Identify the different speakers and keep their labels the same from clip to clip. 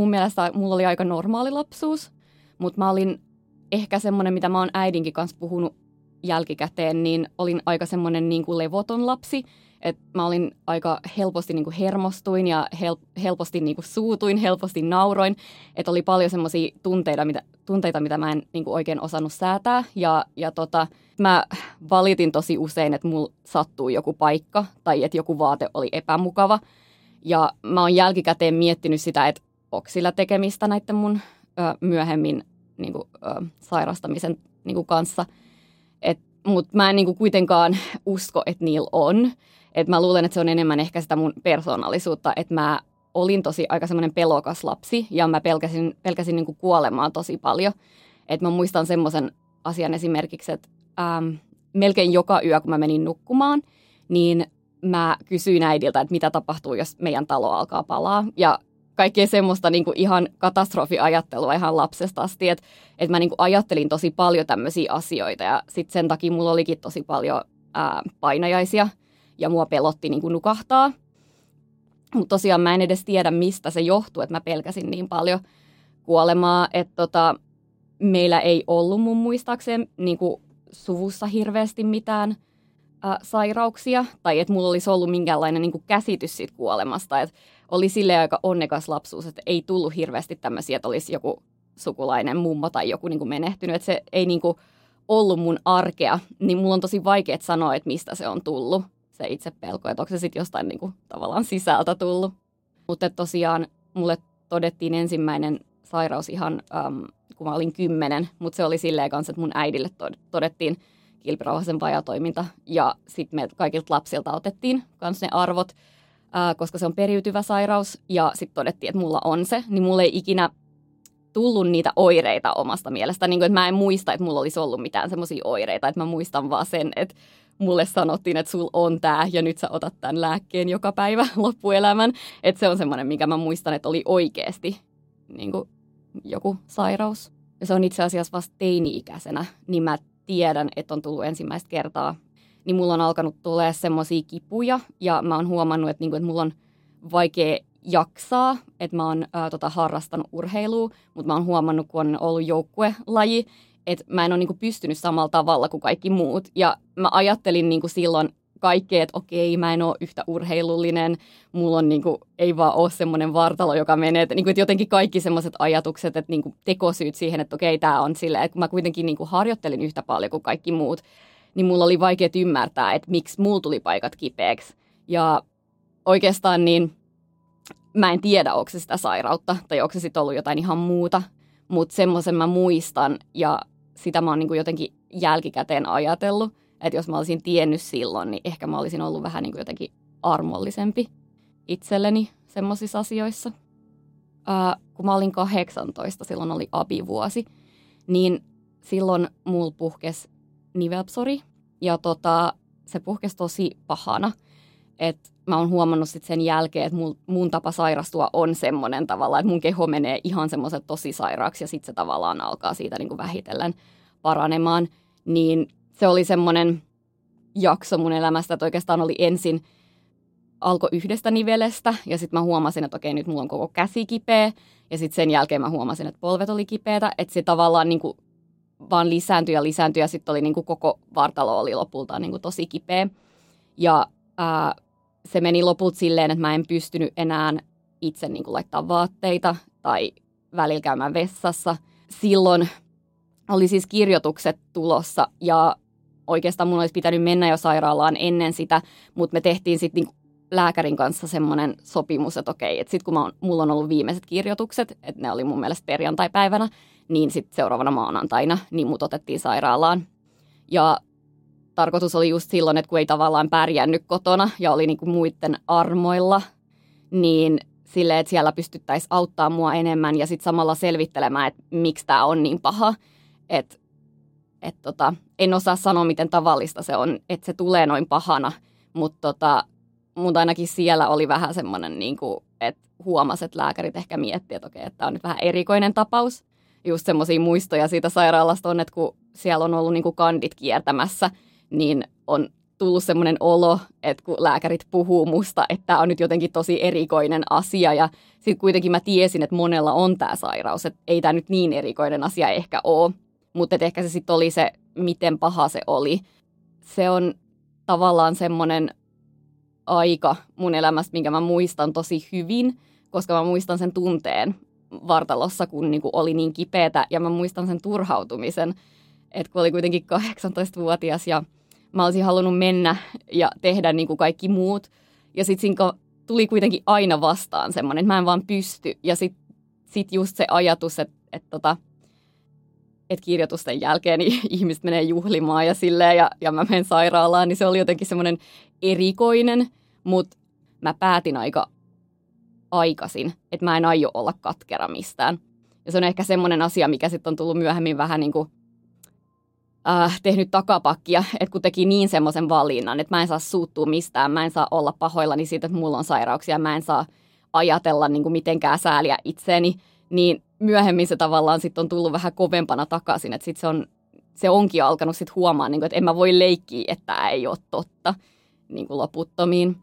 Speaker 1: mun mielestä mulla oli aika normaali lapsuus, mutta mä olin ehkä semmoinen, mitä mä oon äidinkin kanssa puhunut jälkikäteen, niin olin aika semmoinen niin kuin levoton lapsi. Et mä olin aika helposti niin kuin hermostuin ja hel, helposti niin kuin suutuin, helposti nauroin. Että oli paljon semmoisia tunteita mitä, tunteita, mitä mä en niin kuin oikein osannut säätää. Ja, ja tota, mä valitin tosi usein, että mulla sattuu joku paikka tai että joku vaate oli epämukava. Ja mä oon jälkikäteen miettinyt sitä, että onko sillä tekemistä näiden mun ö, myöhemmin niin kuin, ö, sairastamisen niin kuin kanssa. Mutta mä en niin kuin, kuitenkaan usko, että niillä on. Et mä luulen, että se on enemmän ehkä sitä mun persoonallisuutta, että mä olin tosi aika semmoinen pelokas lapsi ja mä pelkäsin, pelkäsin niin kuin kuolemaa tosi paljon. Et mä muistan semmoisen asian esimerkiksi, että ähm, melkein joka yö, kun mä menin nukkumaan, niin mä kysyin äidiltä, että mitä tapahtuu, jos meidän talo alkaa palaa. Ja kaikkea semmoista niin kuin ihan katastrofiajattelua ihan lapsesta asti, että, että mä niin kuin ajattelin tosi paljon tämmöisiä asioita ja sitten sen takia mulla olikin tosi paljon ää, painajaisia ja mua pelotti niin kuin nukahtaa. Mutta tosiaan mä en edes tiedä, mistä se johtuu, että mä pelkäsin niin paljon kuolemaa, että tota, meillä ei ollut mun muistaakseen niin kuin suvussa hirveästi mitään ää, sairauksia tai että mulla olisi ollut minkäänlainen niin kuin käsitys siitä kuolemasta, että oli sille aika onnekas lapsuus, että ei tullut hirveästi tämmöisiä, että olisi joku sukulainen mummo tai joku niin kuin menehtynyt, että se ei niin kuin ollut mun arkea, niin mulla on tosi vaikea sanoa, että mistä se on tullut, se itse pelko, että onko se sitten jostain niin kuin tavallaan sisältä tullut. Mutta tosiaan mulle todettiin ensimmäinen sairaus ihan, äm, kun mä olin kymmenen, mutta se oli silleen kanssa, että mun äidille todettiin kilpirauhasen vajatoiminta. Ja sitten me kaikilta lapsilta otettiin kanssa ne arvot ää, koska se on periytyvä sairaus ja sitten todettiin, että mulla on se, niin mulla ei ikinä tullut niitä oireita omasta mielestä. Niin kuin, että mä en muista, että mulla olisi ollut mitään semmoisia oireita, että mä muistan vaan sen, että mulle sanottiin, että sul on tämä ja nyt sä otat tämän lääkkeen joka päivä loppuelämän. Että se on semmoinen, mikä mä muistan, että oli oikeasti niin kuin joku sairaus. Ja se on itse asiassa vasta teini-ikäisenä, niin mä tiedän, että on tullut ensimmäistä kertaa niin mulla on alkanut tulee semmoisia kipuja ja mä oon huomannut, että, niinku, että mulla on vaikea jaksaa, että mä oon ää, tota, harrastanut urheilua, mutta mä oon huomannut, kun on ollut joukkuelaji, että mä en ole niinku pystynyt samalla tavalla kuin kaikki muut. Ja mä ajattelin niinku silloin kaikkea, että okei, mä en ole yhtä urheilullinen, mulla on niinku, ei vaan ole semmoinen vartalo, joka menee, että, niinku, että jotenkin kaikki semmoiset ajatukset, että niinku, tekosyyt siihen, että okei, tämä on silleen, että mä kuitenkin niinku, harjoittelin yhtä paljon kuin kaikki muut, niin mulla oli vaikea ymmärtää, että miksi mulla tuli paikat kipeäksi. Ja oikeastaan niin mä en tiedä, onko se sitä sairautta tai onko se sitten ollut jotain ihan muuta, mutta semmoisen mä muistan ja sitä mä oon niin jotenkin jälkikäteen ajatellut, että jos mä olisin tiennyt silloin, niin ehkä mä olisin ollut vähän niin jotenkin armollisempi itselleni semmoisissa asioissa. Ää, kun mä olin 18, silloin oli abivuosi, niin silloin mulla puhkesi nivelpsori ja tota, se puhkesi tosi pahana. Et mä oon huomannut sit sen jälkeen, että mun, mun tapa sairastua on semmoinen tavalla, että mun keho menee ihan semmoiset tosi sairaaksi ja sitten se tavallaan alkaa siitä niin kuin vähitellen paranemaan. Niin se oli semmoinen jakso mun elämästä, että oikeastaan oli ensin alkoi yhdestä nivelestä ja sitten mä huomasin, että okei nyt mulla on koko käsi kipeä ja sitten sen jälkeen mä huomasin, että polvet oli kipeätä, että se tavallaan niin kuin vaan lisääntyi ja lisääntyi ja sitten oli niin kuin koko vartalo oli lopulta niin kuin tosi kipeä. Ja ää, se meni lopulta silleen, että mä en pystynyt enää itse niin kuin laittaa vaatteita tai välillä käymään vessassa. Silloin oli siis kirjoitukset tulossa ja oikeastaan mun olisi pitänyt mennä jo sairaalaan ennen sitä, mutta me tehtiin sitten niin lääkärin kanssa semmoinen sopimus, että okei, että sitten kun mä on, mulla on ollut viimeiset kirjoitukset, että ne oli mun mielestä perjantai-päivänä, niin sitten seuraavana maanantaina niin mut otettiin sairaalaan. Ja tarkoitus oli just silloin, että kun ei tavallaan pärjännyt kotona ja oli niin kuin muiden armoilla, niin sille, että siellä pystyttäisiin auttaa mua enemmän ja sitten samalla selvittelemään, että miksi tämä on niin paha. Että et tota, en osaa sanoa, miten tavallista se on, että se tulee noin pahana, mutta tota, mut ainakin siellä oli vähän semmoinen, niin että huomasi, että lääkärit ehkä miettii, että okei, että tämä on nyt vähän erikoinen tapaus. Just semmoisia muistoja siitä sairaalasta on, että kun siellä on ollut niin kuin kandit kiertämässä, niin on tullut semmoinen olo, että kun lääkärit puhuu musta, että tämä on nyt jotenkin tosi erikoinen asia. Ja sitten kuitenkin mä tiesin, että monella on tämä sairaus, että ei tämä nyt niin erikoinen asia ehkä ole. Mutta ehkä se sitten oli se, miten paha se oli. Se on tavallaan semmoinen aika mun elämästä, minkä mä muistan tosi hyvin, koska mä muistan sen tunteen vartalossa, kun niinku oli niin kipeätä ja mä muistan sen turhautumisen, että kun oli kuitenkin 18-vuotias ja mä olisin halunnut mennä ja tehdä niin kuin kaikki muut. Ja sitten siinä tuli kuitenkin aina vastaan semmoinen, että mä en vaan pysty. Ja sitten sit just se ajatus, että, että, tota, että kirjoitusten jälkeen niin ihmiset menee juhlimaan ja silleen, ja, ja mä menen sairaalaan, niin se oli jotenkin semmoinen erikoinen, mutta mä päätin aika aikaisin, että mä en aio olla katkera mistään. Ja se on ehkä semmoinen asia, mikä sitten on tullut myöhemmin vähän niin kuin äh, tehnyt takapakkia, että kun teki niin semmoisen valinnan, että mä en saa suuttua mistään, mä en saa olla pahoillani siitä, että mulla on sairauksia, mä en saa ajatella niin kuin mitenkään sääliä itseäni, niin myöhemmin se tavallaan sitten on tullut vähän kovempana takaisin, että sitten se, on, se onkin alkanut sitten huomaa, niin kuin, että en mä voi leikkiä, että tämä ei ole totta niin kuin loputtomiin.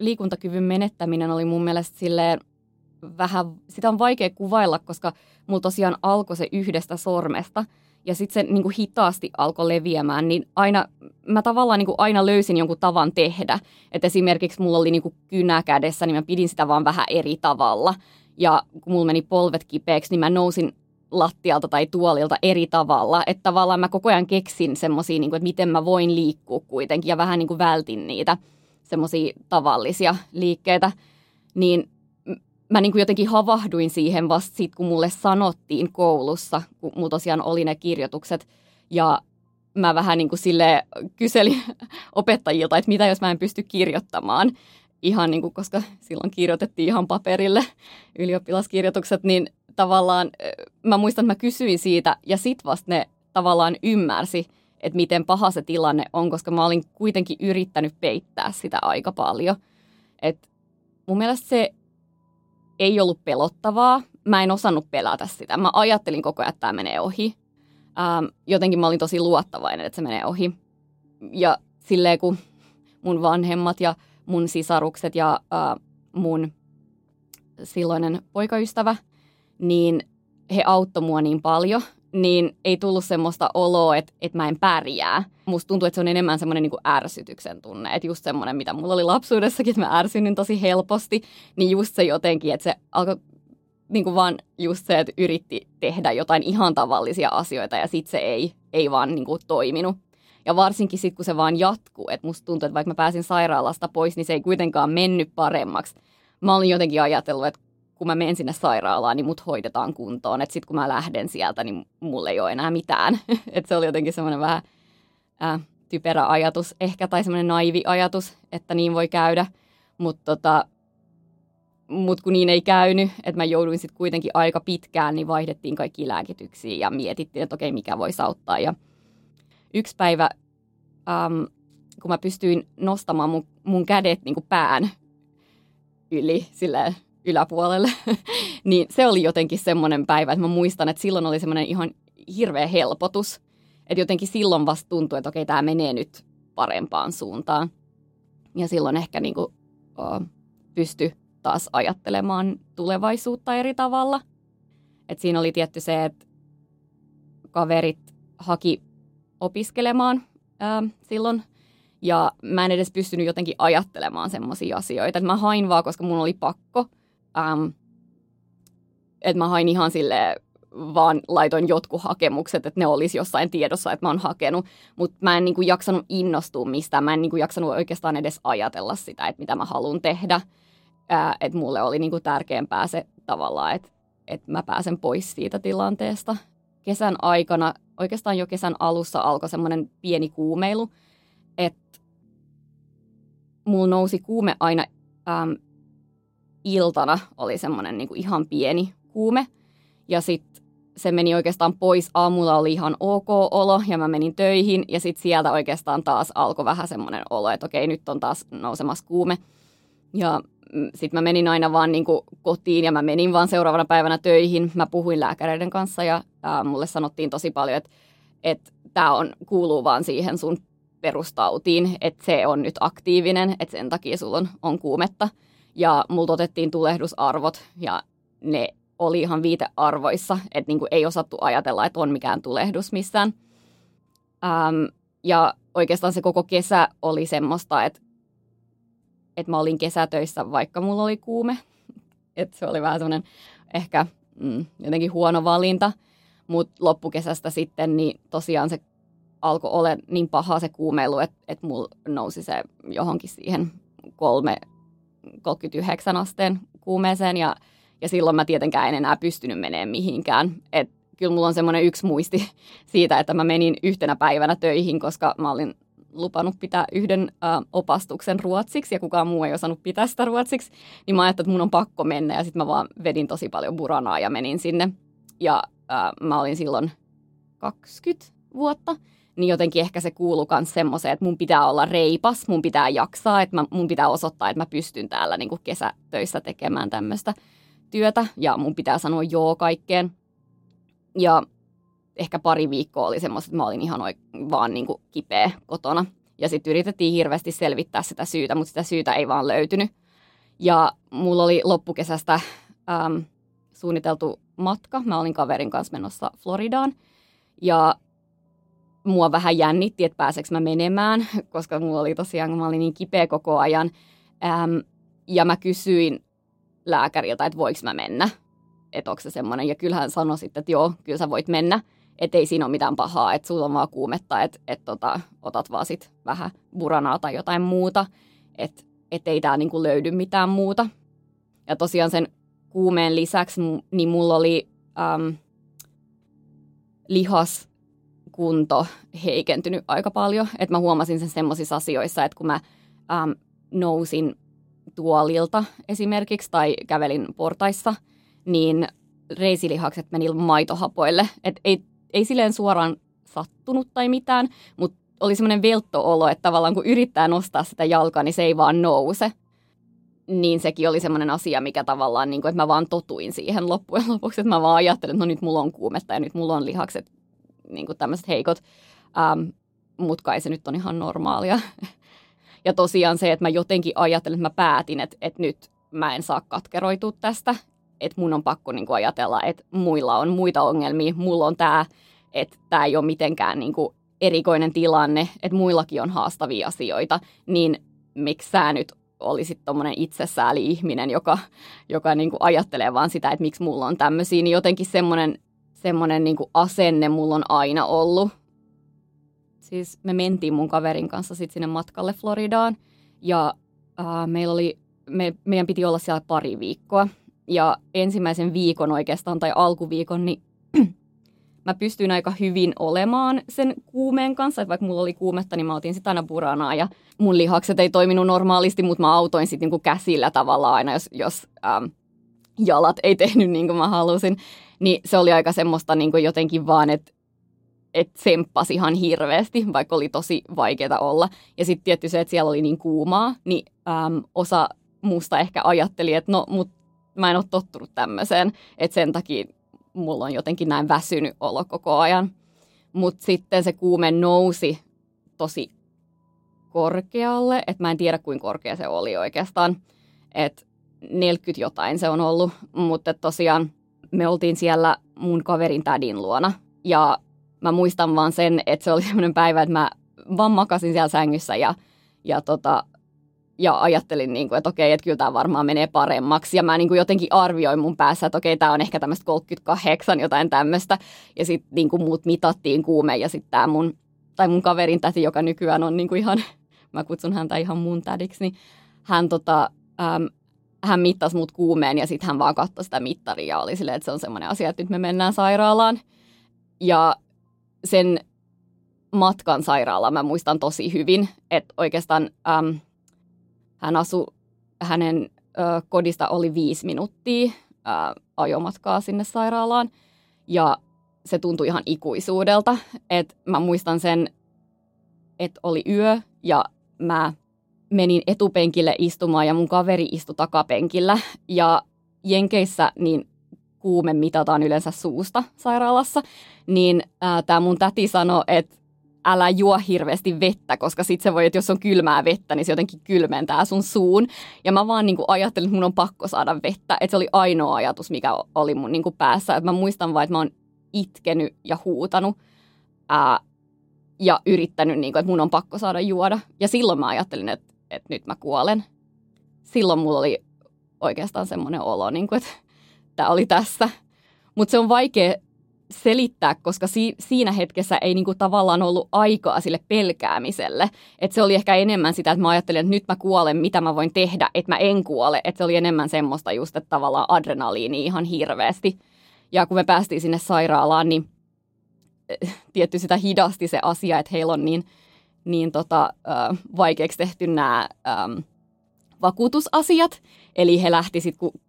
Speaker 1: Liikuntakyvyn menettäminen oli mun mielestä silleen vähän, sitä on vaikea kuvailla, koska mulla tosiaan alkoi se yhdestä sormesta – ja sitten se niin kuin hitaasti alkoi leviämään, niin aina, mä tavallaan niin kuin aina löysin jonkun tavan tehdä. Että esimerkiksi mulla oli niin kuin kynä kädessä, niin mä pidin sitä vaan vähän eri tavalla. Ja kun mulla meni polvet kipeäksi, niin mä nousin lattialta tai tuolilta eri tavalla. Että tavallaan mä koko ajan keksin semmoisia, niin että miten mä voin liikkua kuitenkin ja vähän niin kuin vältin niitä semmoisia tavallisia liikkeitä. Niin mä niin kuin jotenkin havahduin siihen vasta sit, kun mulle sanottiin koulussa, kun mulla tosiaan oli ne kirjoitukset. Ja mä vähän niin kuin sille kyselin opettajilta, että mitä jos mä en pysty kirjoittamaan. Ihan niin kuin, koska silloin kirjoitettiin ihan paperille ylioppilaskirjoitukset, niin tavallaan mä muistan, että mä kysyin siitä ja sit vasta ne tavallaan ymmärsi, että miten paha se tilanne on, koska mä olin kuitenkin yrittänyt peittää sitä aika paljon. Et mun mielestä se ei ollut pelottavaa. Mä en osannut pelätä sitä. Mä ajattelin koko ajan, että tämä menee ohi. Ähm, jotenkin mä olin tosi luottavainen, että se menee ohi. Ja silleen kun mun vanhemmat ja mun sisarukset ja äh, mun silloinen poikaystävä, niin he auttoi mua niin paljon, niin ei tullut semmoista oloa, että, että mä en pärjää. Musta tuntuu, että se on enemmän semmoinen niin ärsytyksen tunne. Että just semmoinen, mitä mulla oli lapsuudessakin, että mä ärsynnin tosi helposti, niin just se jotenkin, että se alkoi niin kuin vaan just se, että yritti tehdä jotain ihan tavallisia asioita ja sitten se ei, ei vaan niin kuin toiminut. Ja varsinkin sitten, kun se vaan jatkuu, että musta tuntuu, että vaikka mä pääsin sairaalasta pois, niin se ei kuitenkaan mennyt paremmaksi. Mä olin jotenkin ajatellut, että kun mä menen sinne sairaalaan, niin mut hoidetaan kuntoon. Että sitten kun mä lähden sieltä, niin mulle ei ole enää mitään. että se oli jotenkin semmoinen vähän äh, typerä ajatus ehkä, tai semmoinen naivi ajatus, että niin voi käydä. Mutta tota, mut kun niin ei käynyt, että mä jouduin sitten kuitenkin aika pitkään, niin vaihdettiin kaikki lääkityksiä ja mietittiin, että okei, mikä voisi auttaa. Ja yksi päivä, äm, kun mä pystyin nostamaan mun, mun kädet niin kuin pään yli silleen yläpuolelle, niin se oli jotenkin semmoinen päivä, että mä muistan, että silloin oli semmoinen ihan hirveä helpotus. Että jotenkin silloin vasta tuntui, että okei, tämä menee nyt parempaan suuntaan. Ja silloin ehkä niin kuin, uh, pysty taas ajattelemaan tulevaisuutta eri tavalla. Et siinä oli tietty se, että kaverit haki opiskelemaan ää, silloin. Ja mä en edes pystynyt jotenkin ajattelemaan semmoisia asioita. Et mä hain vaan, koska mun oli pakko – ähm, että mä hain ihan sille vaan laitoin jotkut hakemukset, että ne olisi jossain tiedossa, että mä oon hakenut, mutta mä en niinku jaksanut innostua mistään, mä en niinku jaksanut oikeastaan edes ajatella sitä, että mitä mä haluan tehdä, että mulle oli niinku tärkeämpää se tavallaan, että, että mä pääsen pois siitä tilanteesta. Kesän aikana oikeastaan jo kesän alussa alkoi semmoinen pieni kuumeilu, että mulla nousi kuume aina äm, iltana, oli semmoinen niin ihan pieni kuume. Ja sitten se meni oikeastaan pois. Aamulla oli ihan ok olo ja mä menin töihin ja sitten sieltä oikeastaan taas alkoi vähän semmoinen olo, että okei, nyt on taas nousemassa kuume. Ja mm, sitten mä menin aina vaan niin kotiin ja mä menin vaan seuraavana päivänä töihin. Mä puhuin lääkäreiden kanssa ja ää, mulle sanottiin tosi paljon, että, että tämä on, kuuluu vaan siihen sun perustautiin, että se on nyt aktiivinen, että sen takia sulla on, on kuumetta. Ja mulla otettiin tulehdusarvot ja ne oli ihan viitearvoissa, että niinku ei osattu ajatella, että on mikään tulehdus missään. Ähm, ja oikeastaan se koko kesä oli semmoista, että, että mä olin kesätöissä, vaikka mulla oli kuume. Että se oli vähän semmoinen ehkä mm, jotenkin huono valinta. Mutta loppukesästä sitten, niin tosiaan se alkoi olla niin paha se kuumeilu, että, että mulla nousi se johonkin siihen kolme, 39 asteen kuumeeseen ja, ja silloin mä tietenkään en enää pystynyt menemään mihinkään. Et kyllä mulla on semmoinen yksi muisti siitä, että mä menin yhtenä päivänä töihin, koska mä olin lupannut pitää yhden ö, opastuksen ruotsiksi ja kukaan muu ei osannut pitää sitä ruotsiksi, niin mä ajattelin, että mun on pakko mennä ja sitten mä vaan vedin tosi paljon buranaa ja menin sinne. Ja ö, mä olin silloin 20 vuotta niin jotenkin ehkä se kuuluu myös semmoiseen, että mun pitää olla reipas, mun pitää jaksaa, että mä, mun pitää osoittaa, että mä pystyn täällä niin kuin kesätöissä tekemään tämmöistä työtä ja mun pitää sanoa joo kaikkeen. Ja ehkä pari viikkoa oli semmoista, että mä olin ihan oik- vaan niin kuin kipeä kotona. Ja sitten yritettiin hirveästi selvittää sitä syytä, mutta sitä syytä ei vaan löytynyt. Ja mulla oli loppukesästä äm, suunniteltu matka. Mä olin kaverin kanssa menossa Floridaan. Ja mua vähän jännitti, että pääseekö mä menemään, koska mulla oli tosiaan, mä olin niin kipeä koko ajan. Ähm, ja mä kysyin lääkäriltä, että voiko mä mennä, että onko se semmoinen. Ja kyllähän hän sanoi sitten, että joo, kyllä sä voit mennä, että ei siinä ole mitään pahaa, että sulla on vaan kuumetta, että, että tota, otat vaan sit vähän buranaa tai jotain muuta, että et ei tää niinku löydy mitään muuta. Ja tosiaan sen kuumeen lisäksi, niin mulla oli äm, lihas kunto heikentynyt aika paljon. Että mä huomasin sen semmoisissa asioissa, että kun mä äm, nousin tuolilta esimerkiksi tai kävelin portaissa, niin reisilihakset meni maitohapoille. Et ei, ei silleen suoraan sattunut tai mitään, mutta oli semmoinen veltto-olo, että tavallaan kun yrittää nostaa sitä jalkaa, niin se ei vaan nouse. Niin sekin oli semmoinen asia, mikä tavallaan, niin kuin, että mä vaan totuin siihen loppujen lopuksi, että mä vaan ajattelin, että no nyt mulla on kuumetta ja nyt mulla on lihakset niin kuin tämmöiset heikot, ähm, mutta kai se nyt on ihan normaalia. ja tosiaan se, että mä jotenkin ajattelin, että mä päätin, että, että nyt mä en saa katkeroitua tästä, että mun on pakko niin kuin ajatella, että muilla on muita ongelmia, mulla on tämä, että tämä ei ole mitenkään niin kuin erikoinen tilanne, että muillakin on haastavia asioita, niin miksi sä nyt olisit tuommoinen itsesääli-ihminen, joka, joka niin kuin ajattelee vaan sitä, että miksi mulla on tämmöisiä, niin jotenkin semmoinen semmoinen niin asenne mulla on aina ollut. Siis me mentiin mun kaverin kanssa sitten sinne matkalle Floridaan ja äh, meillä oli, me, meidän piti olla siellä pari viikkoa. Ja ensimmäisen viikon oikeastaan tai alkuviikon, niin mä pystyin aika hyvin olemaan sen kuumeen kanssa. Että vaikka mulla oli kuumetta, niin mä otin sitä aina puranaa ja mun lihakset ei toiminut normaalisti, mutta mä autoin sitten niinku käsillä tavallaan aina, jos, jos ähm, jalat ei tehnyt niin kuin mä halusin. Niin se oli aika semmoista niin kuin jotenkin vaan, että et tsemppasi ihan hirveästi, vaikka oli tosi vaikeaa olla. Ja sitten tietty se, että siellä oli niin kuumaa, niin äm, osa muusta ehkä ajatteli, että no, mut mä en ole tottunut tämmöiseen, että sen takia mulla on jotenkin näin väsynyt olo koko ajan. Mutta sitten se kuume nousi tosi korkealle, että mä en tiedä kuinka korkea se oli oikeastaan. Että 40 jotain se on ollut, mutta tosiaan me oltiin siellä mun kaverin tädin luona ja mä muistan vaan sen, että se oli semmoinen päivä, että mä vaan makasin siellä sängyssä ja, ja, tota, ja ajattelin, niin kuin, että okei, että kyllä tämä varmaan menee paremmaksi. Ja mä niin kuin jotenkin arvioin mun päässä, että okei, tämä on ehkä tämmöistä 38, jotain tämmöistä. Ja sitten niin kuin muut mitattiin kuume ja sitten tämä mun, tai mun kaverin täti, joka nykyään on niin kuin ihan, mä kutsun häntä ihan mun tädiksi, niin hän tota, äm, hän mittasi mut kuumeen ja sitten hän vaan katsoi sitä mittaria ja oli silleen, että se on semmoinen asia, että nyt me mennään sairaalaan. Ja sen matkan sairaalaan mä muistan tosi hyvin, että oikeastaan äm, hän asui, hänen ö, kodista oli viisi minuuttia ö, ajomatkaa sinne sairaalaan ja se tuntui ihan ikuisuudelta, että mä muistan sen, että oli yö ja mä menin etupenkille istumaan ja mun kaveri istui takapenkillä ja Jenkeissä niin kuume mitataan yleensä suusta sairaalassa, niin tämä mun täti sanoi, että älä juo hirveästi vettä, koska sit se voi, että jos on kylmää vettä, niin se jotenkin kylmentää sun suun. Ja mä vaan niin ajattelin, että mun on pakko saada vettä. Että se oli ainoa ajatus, mikä oli mun niin päässä. Että mä muistan vaan, että mä oon itkenyt ja huutanut ää, ja yrittänyt, niin että mun on pakko saada juoda. Ja silloin mä ajattelin, että, että nyt mä kuolen. Silloin mulla oli oikeastaan semmoinen olo, niin kuin, että tämä oli tässä. Mutta se on vaikea selittää, koska si- siinä hetkessä ei niinku tavallaan ollut aikaa sille pelkäämiselle. Et se oli ehkä enemmän sitä, että mä ajattelin, että nyt mä kuolen, mitä mä voin tehdä, että mä en kuole. Et se oli enemmän semmoista just, että tavallaan adrenaliini ihan hirveästi. Ja kun me päästiin sinne sairaalaan, niin eh, tietty sitä hidasti se asia, että heillä on niin, niin tota, äh, vaikeaksi tehty nämä ähm, vakuutusasiat. Eli he lähti sitten, kun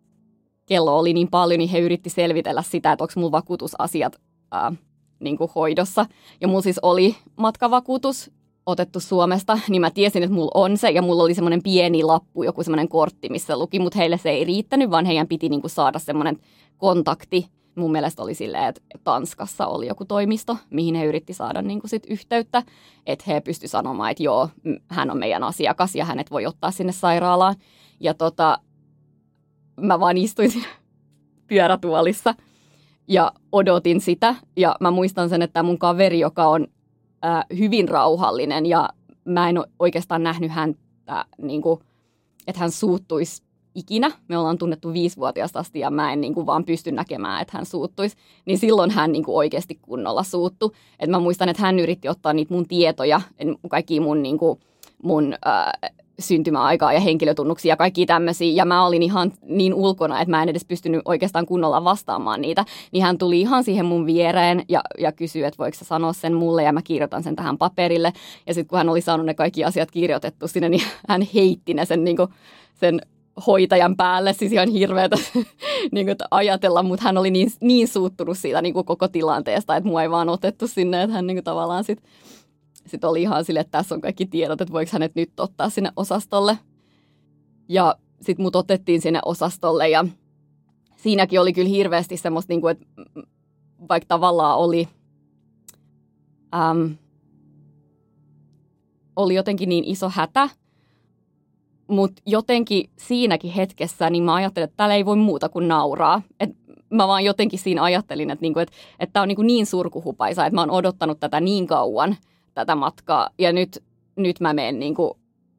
Speaker 1: kello oli niin paljon, niin he yritti selvitellä sitä, että onko mulla vakuutusasiat ää, niin kuin hoidossa. Ja mulla siis oli matkavakuutus otettu Suomesta, niin mä tiesin, että mulla on se, ja mulla oli semmoinen pieni lappu, joku semmoinen kortti, missä luki, mutta heille se ei riittänyt, vaan heidän piti niin kuin saada semmoinen kontakti. Mun mielestä oli silleen, että Tanskassa oli joku toimisto, mihin he yritti saada niin kuin sit yhteyttä, että he pysty sanomaan, että joo, hän on meidän asiakas ja hänet voi ottaa sinne sairaalaan. Ja tota, mä vaan istuin siinä pyörätuolissa ja odotin sitä. Ja mä muistan sen, että mun kaveri, joka on ää, hyvin rauhallinen ja mä en oikeastaan nähnyt häntä, niin kuin, että hän suuttuisi ikinä. Me ollaan tunnettu viisivuotiaasta asti ja mä en niin kuin, vaan pysty näkemään, että hän suuttuisi. Niin silloin hän niin kuin, oikeasti kunnolla suuttu. Et mä muistan, että hän yritti ottaa niitä mun tietoja, kaikki mun, niin kuin, mun ää, syntymäaikaa ja henkilötunnuksia ja kaikki tämmöisiä. Ja mä olin ihan niin ulkona, että mä en edes pystynyt oikeastaan kunnolla vastaamaan niitä. Niin hän tuli ihan siihen mun viereen ja, ja kysyi, että voiko sä sanoa sen mulle ja mä kirjoitan sen tähän paperille. Ja sitten kun hän oli saanut ne kaikki asiat kirjoitettu sinne, niin hän heitti ne sen, niin kuin, sen hoitajan päälle, siis ihan hirveätä niin kuin, ajatella, mutta hän oli niin, niin suuttunut siitä niin kuin koko tilanteesta, että mua ei vaan otettu sinne, että hän niin kuin, tavallaan sitten sitten oli ihan sille, että tässä on kaikki tiedot, että voiko hänet nyt ottaa sinne osastolle. Ja sitten mut otettiin sinne osastolle ja siinäkin oli kyllä hirveästi semmoista, niin kuin, että vaikka tavallaan oli, äm, oli jotenkin niin iso hätä, mutta jotenkin siinäkin hetkessä niin mä ajattelin, että täällä ei voi muuta kuin nauraa. Et mä vaan jotenkin siinä ajattelin, että, niinku, että, että tämä on niinku niin surkuhupaisa, että mä oon odottanut tätä niin kauan – tätä matkaa ja nyt, nyt mä menen niin kuin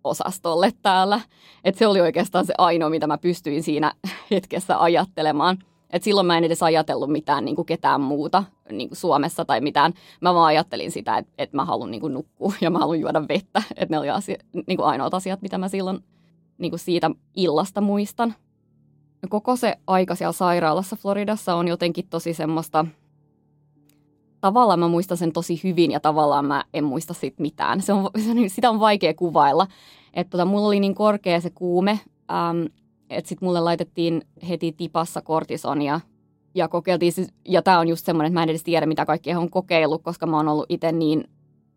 Speaker 1: osastolle täällä. Et se oli oikeastaan se ainoa, mitä mä pystyin siinä hetkessä ajattelemaan. Et silloin mä en edes ajatellut mitään niin kuin ketään muuta niin kuin Suomessa tai mitään. Mä vaan ajattelin sitä, että, että mä haluan niin kuin nukkua ja mä haluan juoda vettä. Että ne oli asia, niin kuin ainoat asiat, mitä mä silloin niin kuin siitä illasta muistan. Koko se aika siellä sairaalassa Floridassa on jotenkin tosi semmoista – tavallaan mä muistan sen tosi hyvin ja tavallaan mä en muista siitä mitään. Se on, sitä on vaikea kuvailla. Että tota, mulla oli niin korkea se kuume, ähm, että sitten mulle laitettiin heti tipassa kortisonia ja kokeiltiin, ja tämä on just semmoinen, että mä en edes tiedä, mitä kaikkea on kokeillut, koska mä oon ollut itse niin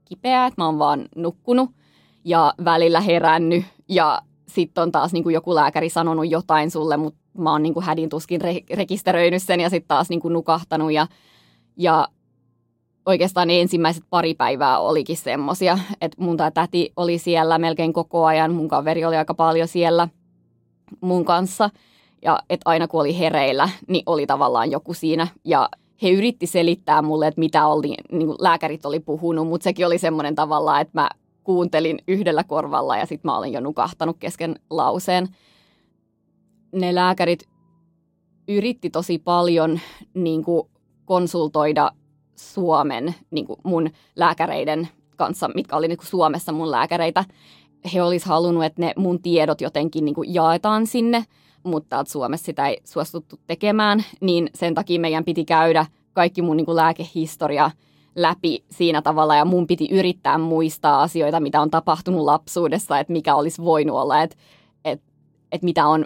Speaker 1: kipeä, että mä oon vaan nukkunut ja välillä herännyt ja sitten on taas niin kuin joku lääkäri sanonut jotain sulle, mutta mä oon niin kuin hädin tuskin re- rekisteröinyt sen ja sitten taas niin kuin nukahtanut ja, ja oikeastaan ne ensimmäiset pari päivää olikin semmosia, että mun tämä täti oli siellä melkein koko ajan, mun kaveri oli aika paljon siellä mun kanssa ja että aina kun oli hereillä, niin oli tavallaan joku siinä ja he yritti selittää mulle, että mitä oli, niin kuin lääkärit oli puhunut, mutta sekin oli semmoinen tavallaan, että mä kuuntelin yhdellä korvalla ja sitten mä olin jo nukahtanut kesken lauseen. Ne lääkärit yritti tosi paljon niin kuin konsultoida Suomen niin kuin mun lääkäreiden kanssa, mitkä oli niin kuin Suomessa mun lääkäreitä. He olisivat halunnut, että ne mun tiedot jotenkin niin kuin jaetaan sinne, mutta että Suomessa sitä ei suostuttu tekemään, niin sen takia meidän piti käydä kaikki mun niin kuin lääkehistoria läpi siinä tavalla ja mun piti yrittää muistaa asioita, mitä on tapahtunut lapsuudessa, että mikä olisi voinut olla, että, että, että mitä on,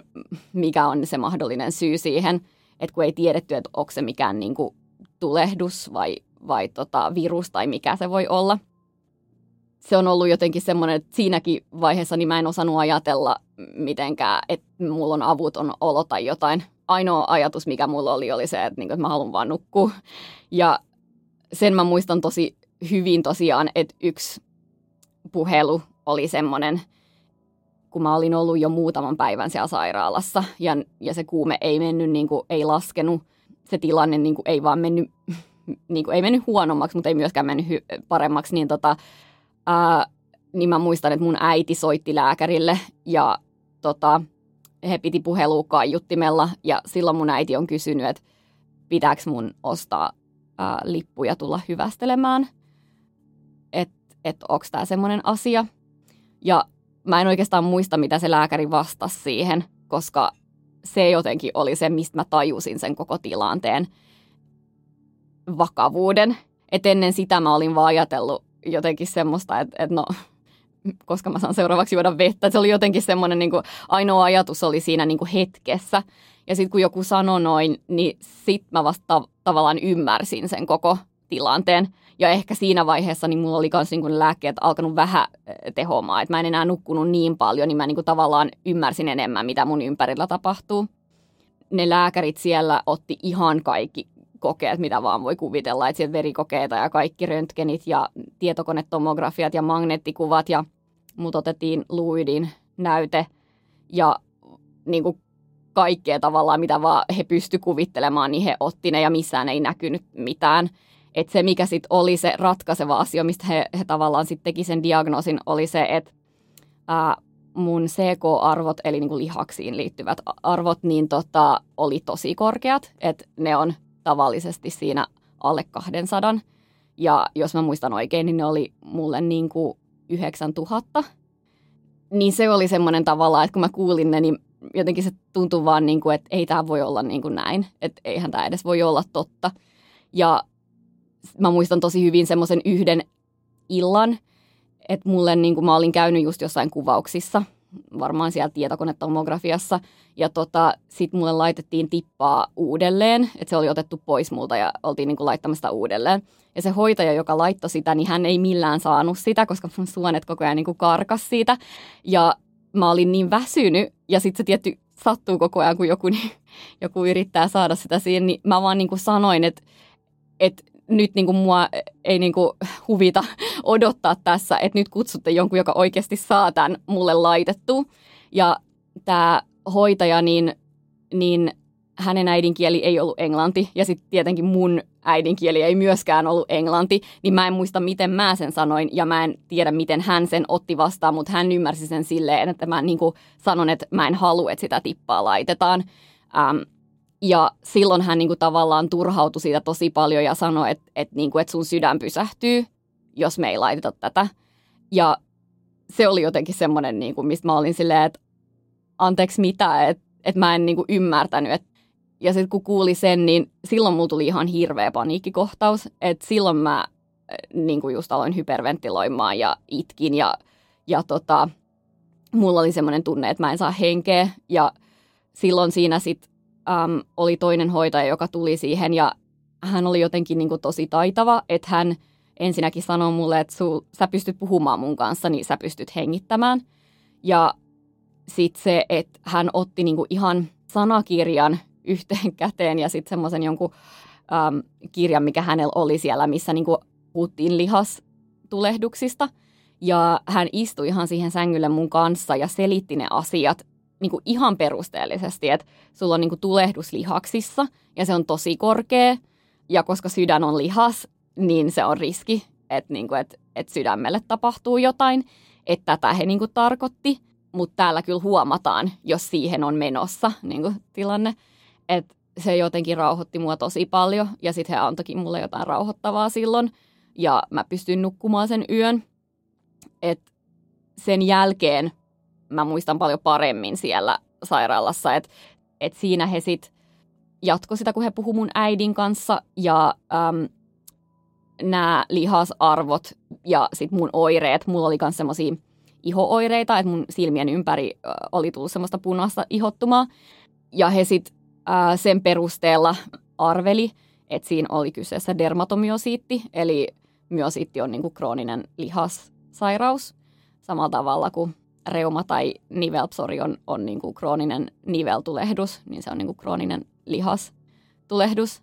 Speaker 1: mikä on se mahdollinen syy siihen, että kun ei tiedetty, että onko se mikään niin kuin tulehdus vai, vai tota virus tai mikä se voi olla. Se on ollut jotenkin semmoinen, että siinäkin vaiheessa niin mä en osannut ajatella mitenkään, että mulla on avuton olo tai jotain. Ainoa ajatus, mikä mulla oli, oli se, että, niin kuin, että mä haluan vaan nukkua. Ja sen mä muistan tosi hyvin tosiaan, että yksi puhelu oli semmoinen, kun mä olin ollut jo muutaman päivän siellä sairaalassa ja, ja se kuume ei mennyt, niin kuin, ei laskenut. Se tilanne niin kuin, ei vaan mennyt, niin kuin, ei mennyt huonommaksi, mutta ei myöskään mennyt hy- paremmaksi, niin, tota, ää, niin mä muistan, että mun äiti soitti lääkärille ja tota, he piti puhelua kaiuttimella ja silloin mun äiti on kysynyt, että pitääkö mun ostaa ää, lippuja tulla hyvästelemään, että et onko tämä semmoinen asia. Ja mä en oikeastaan muista, mitä se lääkäri vastasi siihen, koska se jotenkin oli se, mistä mä tajusin sen koko tilanteen vakavuuden. Et ennen sitä mä olin vaan ajatellut jotenkin semmoista, että, että no, koska mä saan seuraavaksi juoda vettä. Se oli jotenkin semmoinen, niin kuin, ainoa ajatus oli siinä niin kuin hetkessä. Ja sitten kun joku sanoi noin, niin sit mä vasta tavallaan ymmärsin sen koko tilanteen. Ja ehkä siinä vaiheessa niin mulla oli myös niin lääkkeet alkanut vähän tehomaan. Että mä en enää nukkunut niin paljon, niin mä niin tavallaan ymmärsin enemmän, mitä mun ympärillä tapahtuu. Ne lääkärit siellä otti ihan kaikki kokeet, mitä vaan voi kuvitella. Että sieltä verikokeita ja kaikki röntgenit ja tietokonetomografiat ja magneettikuvat ja mut otettiin luidin näyte ja niin kuin kaikkea tavallaan, mitä vaan he pysty kuvittelemaan, niin he otti ne ja missään ei näkynyt mitään. Että se, mikä sitten oli se ratkaiseva asia, mistä he, he tavallaan sitten teki sen diagnoosin, oli se, että ää, mun CK-arvot, eli niinku lihaksiin liittyvät arvot, niin tota, oli tosi korkeat. Että ne on tavallisesti siinä alle 200. Ja jos mä muistan oikein, niin ne oli mulle niin kuin 9000. Niin se oli semmoinen tavalla, että kun mä kuulin ne, niin jotenkin se tuntui vaan niin kuin, että ei tämä voi olla niin kuin näin. Että eihän tämä edes voi olla totta. Ja mä muistan tosi hyvin semmoisen yhden illan, että mulle niin kuin mä olin käynyt just jossain kuvauksissa, varmaan siellä tietokonetomografiassa, ja tota, sit mulle laitettiin tippaa uudelleen, että se oli otettu pois multa ja oltiin niin kuin laittamasta uudelleen. Ja se hoitaja, joka laittoi sitä, niin hän ei millään saanut sitä, koska mun suonet koko ajan niin kuin karkas siitä. Ja mä olin niin väsynyt ja sitten se tietty sattuu koko ajan, kun joku, niin, joku yrittää saada sitä siihen, niin mä vaan niin kuin sanoin, että, että nyt niin kuin mua ei niin kuin huvita odottaa tässä, että nyt kutsutte jonkun, joka oikeasti saa tämän mulle laitettu. Ja tämä hoitaja, niin, niin hänen äidinkieli ei ollut englanti ja sitten tietenkin mun äidinkieli ei myöskään ollut englanti, niin mä en muista, miten mä sen sanoin ja mä en tiedä, miten hän sen otti vastaan, mutta hän ymmärsi sen silleen, että mä niin kuin sanon, että mä en halua, että sitä tippaa laitetaan. Ähm, ja silloin hän niin kuin tavallaan turhautui siitä tosi paljon ja sanoi, että, että, niin kuin, että sun sydän pysähtyy, jos me ei laiteta tätä. Ja se oli jotenkin semmoinen, niin kuin, mistä mä olin silleen, että anteeksi mitä, että, että mä en niin kuin ymmärtänyt, että ja sitten kun kuuli sen, niin silloin mulla tuli ihan hirveä paniikkikohtaus. Että silloin mä niin kuin just aloin hyperventiloimaan ja itkin ja, ja tota, mulla oli semmoinen tunne, että mä en saa henkeä. Ja silloin siinä sitten äm, oli toinen hoitaja, joka tuli siihen ja hän oli jotenkin niin kuin tosi taitava, että hän ensinnäkin sanoi mulle, että sul, sä pystyt puhumaan mun kanssa, niin sä pystyt hengittämään. Ja sitten se, että hän otti niin kuin ihan sanakirjan yhteen käteen ja sitten semmoisen jonkun äm, kirjan, mikä hänellä oli siellä, missä niin puhuttiin lihastulehduksista. Ja hän istui ihan siihen sängylle mun kanssa ja selitti ne asiat niin ihan perusteellisesti, että sulla on niin tulehdus lihaksissa ja se on tosi korkea. Ja koska sydän on lihas, niin se on riski, että, niin kuin, että, että sydämelle tapahtuu jotain. Että tätä he niin tarkoitti, mutta täällä kyllä huomataan, jos siihen on menossa niin tilanne että se jotenkin rauhoitti mua tosi paljon ja sitten he antoikin mulle jotain rauhoittavaa silloin ja mä pystyin nukkumaan sen yön. Et sen jälkeen mä muistan paljon paremmin siellä sairaalassa, että et siinä he sitten jatko sitä, kun he puhu mun äidin kanssa ja äm, nämä lihasarvot ja sitten mun oireet. Mulla oli myös semmoisia ihooireita, että mun silmien ympäri oli tullut semmoista punaista ihottumaa. Ja he sitten sen perusteella arveli, että siinä oli kyseessä dermatomyosiitti, eli myosiitti on niinku krooninen lihassairaus samalla tavalla kuin reuma tai nivelpsori on, on niinku krooninen niveltulehdus, niin se on niinku krooninen lihastulehdus.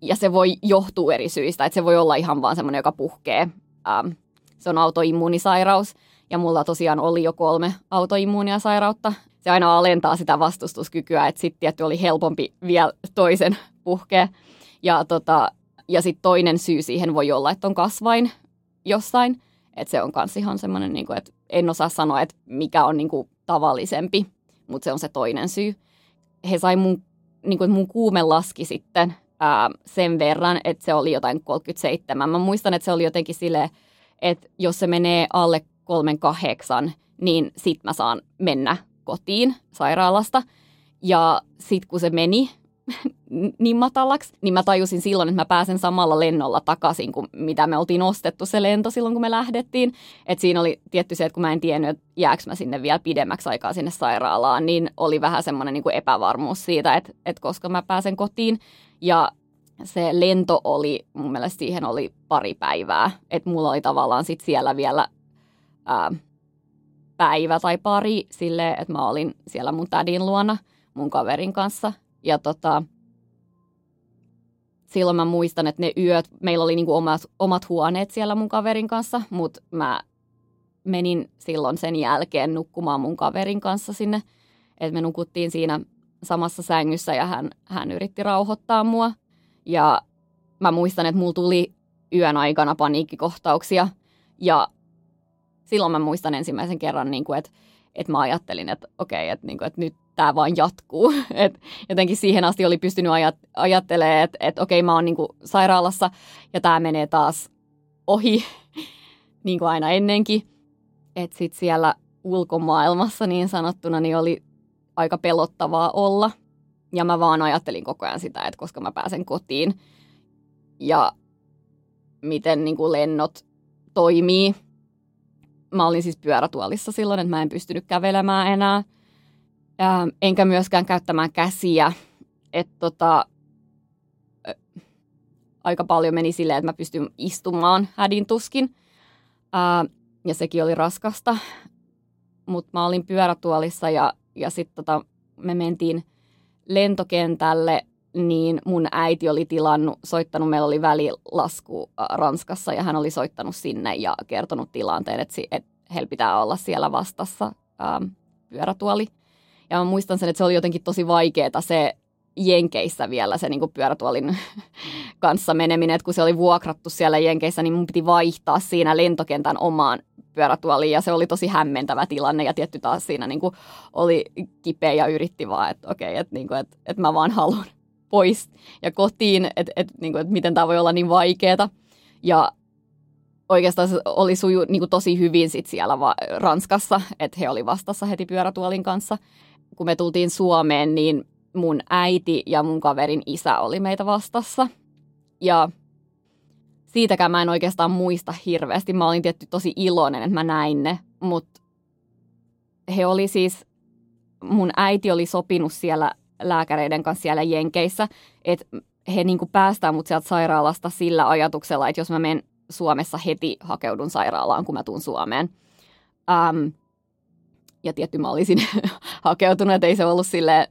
Speaker 1: Ja se voi johtua eri syistä, että se voi olla ihan vaan semmoinen, joka puhkee. Ähm, se on autoimmuunisairaus ja mulla tosiaan oli jo kolme autoimmuunia sairautta. Se aina alentaa sitä vastustuskykyä, että sitten tietty oli helpompi vielä toisen puhkea. Ja, tota, ja sitten toinen syy siihen voi olla, että on kasvain jossain. Että se on myös ihan semmoinen, niin että en osaa sanoa, että mikä on niin kuin tavallisempi, mutta se on se toinen syy. He sai mun, niin kuin, mun kuume laski sitten ää, sen verran, että se oli jotain 37. Mä muistan, että se oli jotenkin silleen, että jos se menee alle 38, niin sit mä saan mennä kotiin sairaalasta. Ja sit kun se meni niin matalaksi, niin mä tajusin silloin, että mä pääsen samalla lennolla takaisin kuin mitä me oltiin ostettu se lento silloin, kun me lähdettiin. Et siinä oli tietty se, että kun mä en tiennyt, että jääkö mä sinne vielä pidemmäksi aikaa sinne sairaalaan, niin oli vähän semmoinen niin epävarmuus siitä, että, että koska mä pääsen kotiin. Ja se lento oli, mun mielestä siihen oli pari päivää. Että mulla oli tavallaan sit siellä vielä ää, päivä tai pari sille, että mä olin siellä mun tädin luona mun kaverin kanssa. Ja tota, silloin mä muistan, että ne yöt, meillä oli niinku omat, omat huoneet siellä mun kaverin kanssa, mutta mä menin silloin sen jälkeen nukkumaan mun kaverin kanssa sinne. Että me nukuttiin siinä samassa sängyssä ja hän, hän yritti rauhoittaa mua. Ja mä muistan, että mulla tuli yön aikana paniikkikohtauksia. Ja silloin mä muistan ensimmäisen kerran, niin kuin, että, että mä ajattelin, että okei, että, niin kuin, että nyt tämä vaan jatkuu. Et jotenkin siihen asti oli pystynyt ajat, ajattelemaan, että, että okei, mä oon niin kuin sairaalassa ja tämä menee taas ohi, niin kuin aina ennenkin. Että sitten siellä ulkomaailmassa niin sanottuna niin oli aika pelottavaa olla. Ja mä vaan ajattelin koko ajan sitä, että koska mä pääsen kotiin ja miten niin kuin lennot toimii. Mä olin siis pyörätuolissa silloin, että mä en pystynyt kävelemään enää. Ää, enkä myöskään käyttämään käsiä. Että tota, aika paljon meni silleen, että mä pystyn istumaan hädin tuskin. Ää, ja sekin oli raskasta. Mutta mä olin pyörätuolissa ja, ja sitten tota, me mentiin lentokentälle, niin mun äiti oli tilannut, soittanut, meillä oli välilasku Ranskassa ja hän oli soittanut sinne ja kertonut tilanteen, että, että heillä pitää olla siellä vastassa ää, pyörätuoli. Ja mä muistan sen, että se oli jotenkin tosi vaikeaa se Jenkeissä vielä se niin pyörätuolin kanssa meneminen, että kun se oli vuokrattu siellä Jenkeissä, niin mun piti vaihtaa siinä lentokentän omaan pyörätuoliin ja se oli tosi hämmentävä tilanne ja tietty taas siinä niin kuin oli kipeä ja yritti vaan, että okei, että, niin kuin, että, että mä vaan haluan pois ja kotiin, että, että, niin kuin, että miten tämä voi olla niin vaikeaa. Ja oikeastaan se oli suju niin kuin tosi hyvin sit siellä va- Ranskassa, että he oli vastassa heti pyörätuolin kanssa. Kun me tultiin Suomeen, niin mun äiti ja mun kaverin isä oli meitä vastassa. Ja siitäkään mä en oikeastaan muista hirveästi. Mä olin tietty tosi iloinen, että mä näin ne, mutta he oli siis, mun äiti oli sopinut siellä lääkäreiden kanssa siellä Jenkeissä, että he niin päästään mut sieltä sairaalasta sillä ajatuksella, että jos mä menen Suomessa heti hakeudun sairaalaan, kun mä tuun Suomeen. Um, ja tietty mä olisin hakeutunut, että ei se ollut sille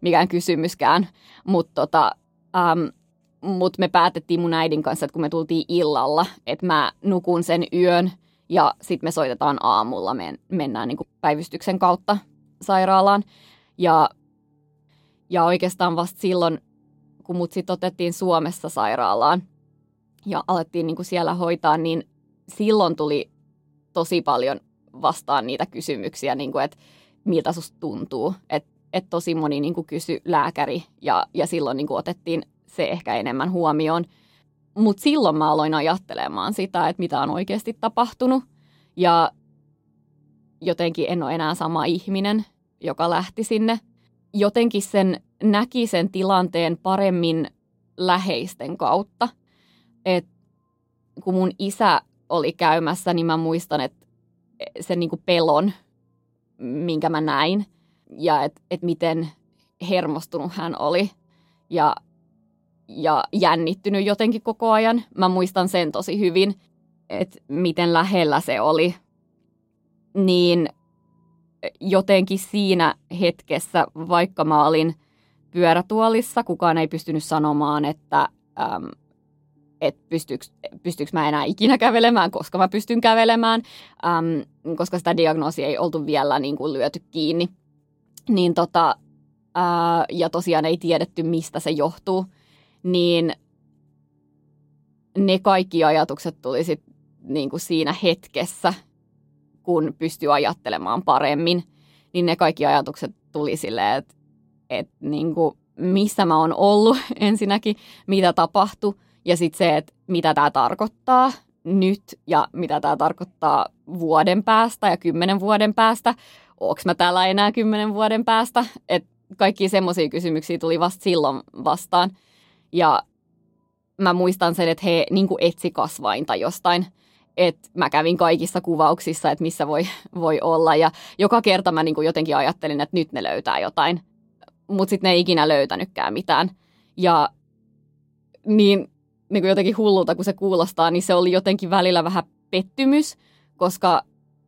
Speaker 1: mikään kysymyskään, mutta tota, um, mut me päätettiin mun äidin kanssa, että kun me tultiin illalla, että mä nukun sen yön ja sitten me soitetaan aamulla, me mennään niin päivystyksen kautta sairaalaan. Ja, ja oikeastaan vasta silloin, kun mut sitten otettiin Suomessa sairaalaan ja alettiin niin siellä hoitaa, niin silloin tuli tosi paljon vastaan niitä kysymyksiä, niin kuin, että miltä susta tuntuu. Että et tosi moni niin kuin kysyi lääkäri ja, ja silloin niin kuin otettiin se ehkä enemmän huomioon. Mutta silloin mä aloin ajattelemaan sitä, että mitä on oikeasti tapahtunut. Ja jotenkin en ole enää sama ihminen, joka lähti sinne. Jotenkin sen näki sen tilanteen paremmin läheisten kautta. Et kun mun isä oli käymässä, niin mä muistan, että sen niin kuin pelon, minkä mä näin ja että et miten hermostunut hän oli ja, ja jännittynyt jotenkin koko ajan. Mä muistan sen tosi hyvin, että miten lähellä se oli. Niin jotenkin siinä hetkessä, vaikka mä olin pyörätuolissa, kukaan ei pystynyt sanomaan, että äm, että pystyykö, mä enää ikinä kävelemään, koska mä pystyn kävelemään, äm, koska sitä diagnoosia ei oltu vielä niin kuin lyöty kiinni. Niin tota, ää, ja tosiaan ei tiedetty, mistä se johtuu, niin ne kaikki ajatukset tuli sit niin kuin siinä hetkessä, kun pystyy ajattelemaan paremmin, niin ne kaikki ajatukset tuli silleen, että, että niin kuin, missä mä oon ollut ensinnäkin, mitä tapahtui, ja sitten se, että mitä tämä tarkoittaa nyt ja mitä tämä tarkoittaa vuoden päästä ja kymmenen vuoden päästä. Onko mä täällä enää kymmenen vuoden päästä? Et kaikki semmoisia kysymyksiä tuli vasta silloin vastaan. Ja mä muistan sen, että he niin etsi kasvainta jostain. Että mä kävin kaikissa kuvauksissa, että missä voi, voi olla. Ja joka kerta mä niin jotenkin ajattelin, että nyt ne löytää jotain. Mutta sitten ne ei ikinä löytänytkään mitään. Ja niin niin kuin jotenkin hullulta, kun se kuulostaa, niin se oli jotenkin välillä vähän pettymys, koska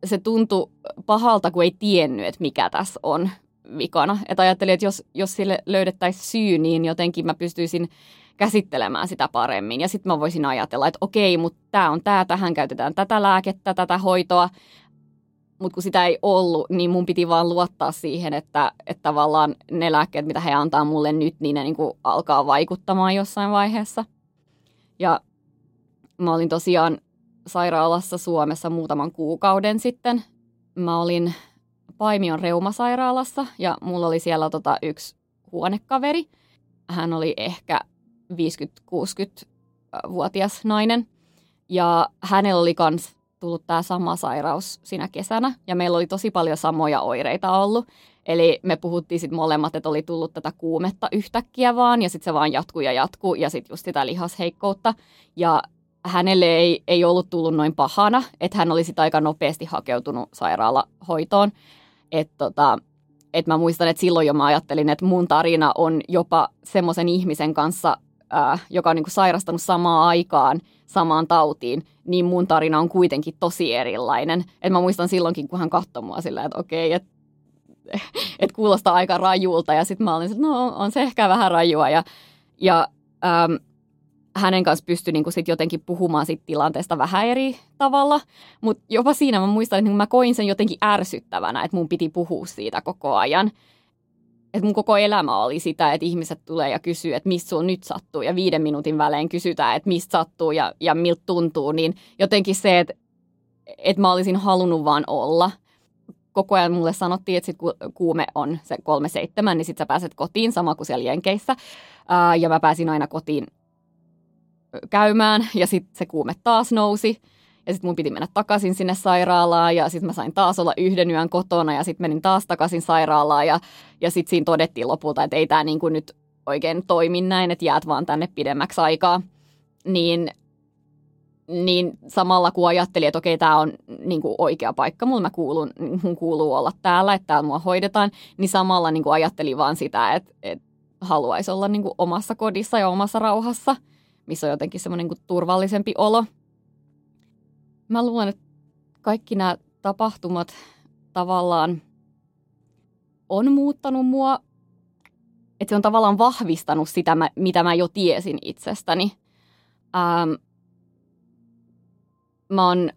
Speaker 1: se tuntui pahalta, kun ei tiennyt, että mikä tässä on vikana. Että ajattelin, että jos, jos sille löydettäisiin syy, niin jotenkin mä pystyisin käsittelemään sitä paremmin. Ja sitten mä voisin ajatella, että okei, mutta tämä on tämä, tähän käytetään tätä lääkettä, tätä hoitoa. Mutta kun sitä ei ollut, niin mun piti vaan luottaa siihen, että, että tavallaan ne lääkkeet, mitä he antaa mulle nyt, niin ne niin kuin alkaa vaikuttamaan jossain vaiheessa. Ja mä olin tosiaan sairaalassa Suomessa muutaman kuukauden sitten. Mä olin Paimion reumasairaalassa ja mulla oli siellä tota yksi huonekaveri. Hän oli ehkä 50-60-vuotias nainen. Ja hänellä oli kans tullut tämä sama sairaus siinä kesänä. Ja meillä oli tosi paljon samoja oireita ollut. Eli me puhuttiin sitten molemmat, että oli tullut tätä kuumetta yhtäkkiä vaan, ja sitten se vaan jatkuu ja jatkuu, ja sitten just sitä lihasheikkoutta. Ja hänelle ei, ei ollut tullut noin pahana, että hän olisi aika nopeasti hakeutunut sairaalahoitoon. Että tota, et mä muistan, että silloin jo mä ajattelin, että mun tarina on jopa semmoisen ihmisen kanssa, ää, joka on niinku sairastanut samaan aikaan samaan tautiin, niin mun tarina on kuitenkin tosi erilainen. Et mä muistan silloinkin, kun hän katsoi mua silleen, että okei, että et kuulostaa aika rajulta. Ja sitten mä olin, että no on se ehkä vähän rajua. Ja, ja äm, hänen kanssa pystyi niinku sit jotenkin puhumaan sit tilanteesta vähän eri tavalla. Mutta jopa siinä mä muistan, että mä koin sen jotenkin ärsyttävänä, että mun piti puhua siitä koko ajan. Että mun koko elämä oli sitä, että ihmiset tulee ja kysyy, että mistä sulla nyt sattuu. Ja viiden minuutin välein kysytään, että mistä sattuu ja, ja miltä tuntuu. Niin jotenkin se, että, että mä olisin halunnut vaan olla – koko ajan mulle sanottiin, että sit kun kuume on se kolme seitsemän, niin sit sä pääset kotiin sama kuin siellä Jenkeissä. Ja mä pääsin aina kotiin käymään ja sitten se kuume taas nousi. Ja sitten mun piti mennä takaisin sinne sairaalaan ja sitten mä sain taas olla yhden yön kotona ja sitten menin taas takaisin sairaalaan ja, ja sitten siinä todettiin lopulta, että ei tämä niinku nyt oikein toimi näin, että jäät vaan tänne pidemmäksi aikaa. Niin niin samalla kun ajattelin, että okei, tämä on niin kuin oikea paikka, mulla mä kuulun, mun kuuluu olla täällä, että täällä mua hoidetaan, niin samalla niin kuin ajattelin vaan sitä, että, että haluaisi olla niin kuin omassa kodissa ja omassa rauhassa, missä on jotenkin semmoinen niin turvallisempi olo. Mä luulen, että kaikki nämä tapahtumat tavallaan on muuttanut mua, että se on tavallaan vahvistanut sitä, mitä mä jo tiesin itsestäni. Ähm, mä oon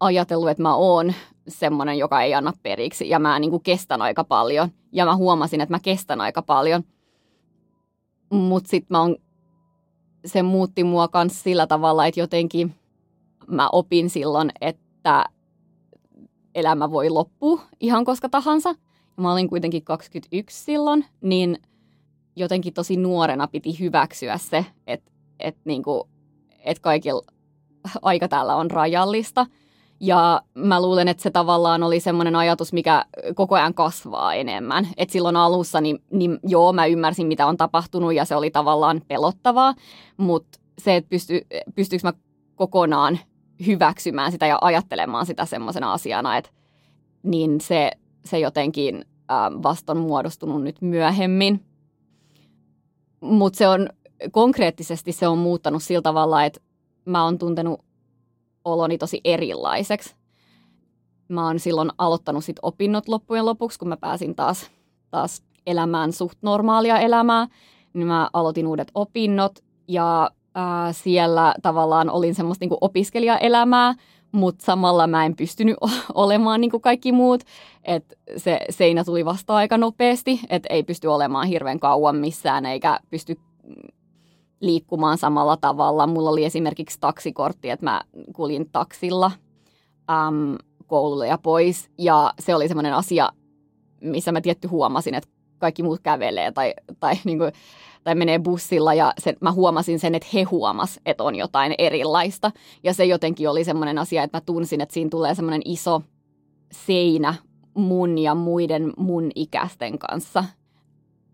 Speaker 1: ajatellut, että mä oon semmoinen, joka ei anna periksi ja mä niin kuin kestän aika paljon. Ja mä huomasin, että mä kestän aika paljon. Mutta sitten mä oon, se muutti mua myös sillä tavalla, että jotenkin mä opin silloin, että elämä voi loppua ihan koska tahansa. Mä olin kuitenkin 21 silloin, niin jotenkin tosi nuorena piti hyväksyä se, että, että, niinku, että kaikilla aika täällä on rajallista. Ja mä luulen, että se tavallaan oli semmoinen ajatus, mikä koko ajan kasvaa enemmän. Et silloin alussa, niin, niin joo, mä ymmärsin, mitä on tapahtunut ja se oli tavallaan pelottavaa. Mutta se, että pysty, pystyykö mä kokonaan hyväksymään sitä ja ajattelemaan sitä semmoisena asiana, että niin se, se jotenkin äh, vasta on muodostunut nyt myöhemmin. Mutta se on konkreettisesti se on muuttanut sillä tavalla, että mä oon tuntenut oloni tosi erilaiseksi. Mä oon silloin aloittanut sit opinnot loppujen lopuksi, kun mä pääsin taas, taas elämään suht normaalia elämää, niin mä aloitin uudet opinnot ja ää, siellä tavallaan olin semmoista niin opiskelijaelämää, mutta samalla mä en pystynyt olemaan niin kuin kaikki muut. Et se seinä tuli vasta aika nopeasti, että ei pysty olemaan hirveän kauan missään eikä pysty liikkumaan samalla tavalla. Mulla oli esimerkiksi taksikortti, että mä kuljin taksilla äm, koululle ja pois. Ja se oli semmoinen asia, missä mä tietty huomasin, että kaikki muut kävelee tai, tai, niin kuin, tai menee bussilla ja sen, mä huomasin sen, että he huomas, että on jotain erilaista. Ja se jotenkin oli semmoinen asia, että mä tunsin, että siinä tulee semmoinen iso seinä mun ja muiden mun ikäisten kanssa.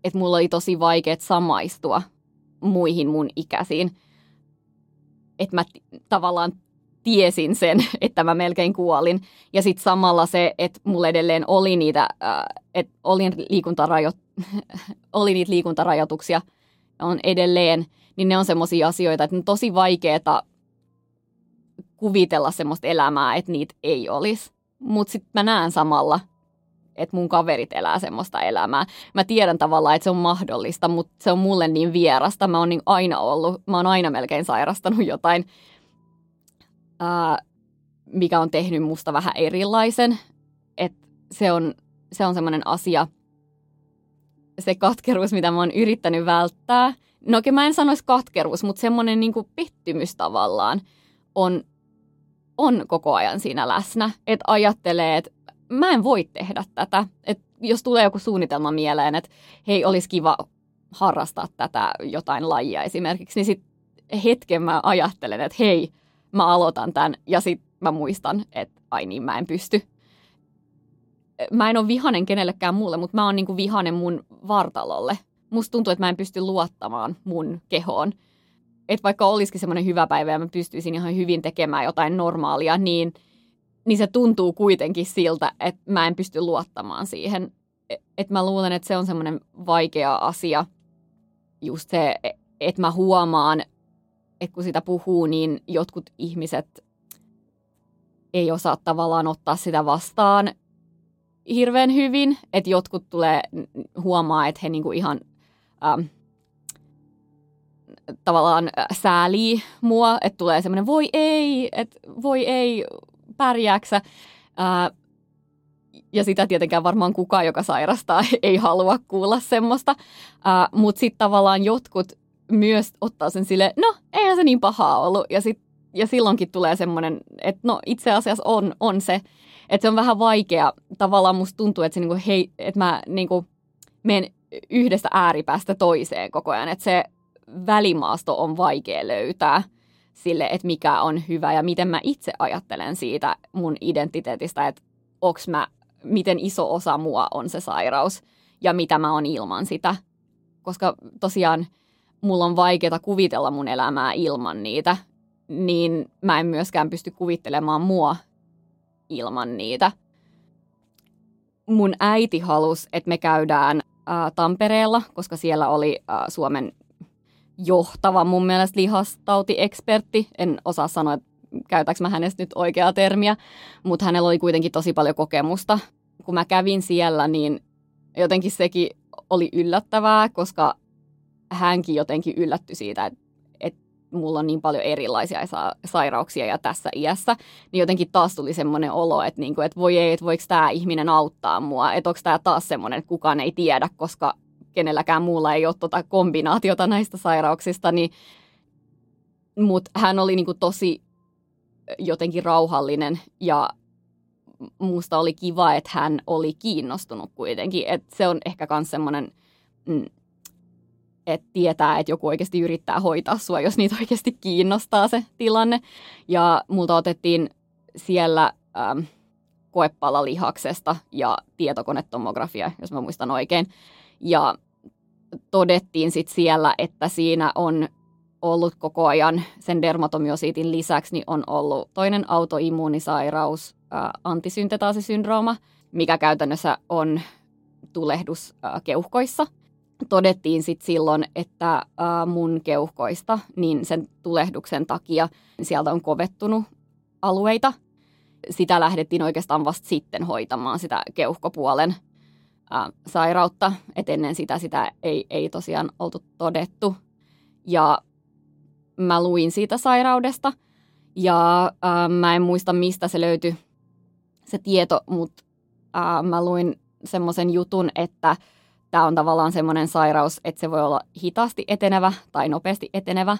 Speaker 1: Että mulla oli tosi vaikea samaistua muihin mun ikäisiin. Että mä t- tavallaan tiesin sen, että mä melkein kuolin. Ja sitten samalla se, että mulla edelleen oli niitä, äh, että olin liikuntarajo- oli niitä liikuntarajoituksia, on edelleen, niin ne on semmoisia asioita, että on tosi vaikeaa kuvitella semmoista elämää, että niitä ei olisi. Mutta sitten mä näen samalla, että mun kaverit elää semmoista elämää. Mä tiedän tavallaan, että se on mahdollista, mutta se on mulle niin vierasta. Mä oon niin aina ollut, mä oon aina melkein sairastanut jotain, ää, mikä on tehnyt musta vähän erilaisen. Että se on, se on semmoinen asia, se katkeruus, mitä mä oon yrittänyt välttää. No oikein mä en sanoisi katkeruus, mutta semmoinen niin pettymys tavallaan on, on koko ajan siinä läsnä. Että ajattelee, että mä en voi tehdä tätä. Et jos tulee joku suunnitelma mieleen, että hei, olisi kiva harrastaa tätä jotain lajia esimerkiksi, niin sitten hetken mä ajattelen, että hei, mä aloitan tämän ja sitten mä muistan, että ai niin, mä en pysty. Mä en ole vihanen kenellekään muulle, mutta mä oon niinku vihanen mun vartalolle. Musta tuntuu, että mä en pysty luottamaan mun kehoon. Että vaikka olisikin semmoinen hyvä päivä ja mä pystyisin ihan hyvin tekemään jotain normaalia, niin – niin se tuntuu kuitenkin siltä, että mä en pysty luottamaan siihen. E, että mä luulen, että se on semmoinen vaikea asia, just se, e, että mä huomaan, että kun sitä puhuu, niin jotkut ihmiset ei osaa tavallaan ottaa sitä vastaan hirveän hyvin. Että jotkut tulee huomaa, että he niinku ihan ähm, tavallaan säälii mua, että tulee semmoinen voi ei, että voi ei, pärjääksä. Ää, ja sitä tietenkään varmaan kukaan, joka sairastaa, ei halua kuulla semmoista. Mutta sitten tavallaan jotkut myös ottaa sen sille, no eihän se niin pahaa ollut. Ja, sit, ja silloinkin tulee semmoinen, että no itse asiassa on, on se. Että se on vähän vaikea. Tavallaan musta tuntuu, että, se niinku, hei, että mä niinku menen yhdestä ääripäästä toiseen koko ajan. Että se välimaasto on vaikea löytää sille, että mikä on hyvä ja miten mä itse ajattelen siitä mun identiteetistä, että onks mä, miten iso osa mua on se sairaus ja mitä mä oon ilman sitä. Koska tosiaan mulla on vaikeaa kuvitella mun elämää ilman niitä, niin mä en myöskään pysty kuvittelemaan mua ilman niitä. Mun äiti halusi, että me käydään ää, Tampereella, koska siellä oli ää, Suomen johtava mun mielestä lihastautiekspertti. En osaa sanoa, että käytäks mä hänestä nyt oikeaa termiä, mutta hänellä oli kuitenkin tosi paljon kokemusta. Kun mä kävin siellä, niin jotenkin sekin oli yllättävää, koska hänkin jotenkin yllättyi siitä, että mulla on niin paljon erilaisia sairauksia ja tässä iässä, niin jotenkin taas tuli semmoinen olo, että, niin kuin, että voi ei, että voiko tämä ihminen auttaa mua, että onko tämä taas semmoinen, että kukaan ei tiedä, koska kenelläkään muulla ei ole tuota kombinaatiota näistä sairauksista, niin, mutta hän oli niin kuin tosi jotenkin rauhallinen ja musta oli kiva, että hän oli kiinnostunut kuitenkin. Et se on ehkä myös semmoinen, mm, että tietää, että joku oikeasti yrittää hoitaa sua, jos niitä oikeasti kiinnostaa se tilanne. Ja multa otettiin siellä ähm, koepala lihaksesta ja tietokonetomografia, jos mä muistan oikein. Ja todettiin sitten siellä, että siinä on ollut koko ajan sen dermatomyosiitin lisäksi, niin on ollut toinen autoimmuunisairaus, ää, antisyntetaasisyndrooma, mikä käytännössä on tulehdus ää, keuhkoissa. Todettiin sitten silloin, että mun keuhkoista, niin sen tulehduksen takia sieltä on kovettunut alueita. Sitä lähdettiin oikeastaan vasta sitten hoitamaan sitä keuhkopuolen sairautta. Et ennen sitä sitä ei, ei tosiaan oltu todettu. Ja mä luin siitä sairaudesta ja ää, mä en muista mistä se löytyi se tieto, mutta ää, mä luin semmoisen jutun, että tämä on tavallaan semmoinen sairaus, että se voi olla hitaasti etenevä tai nopeasti etenevä.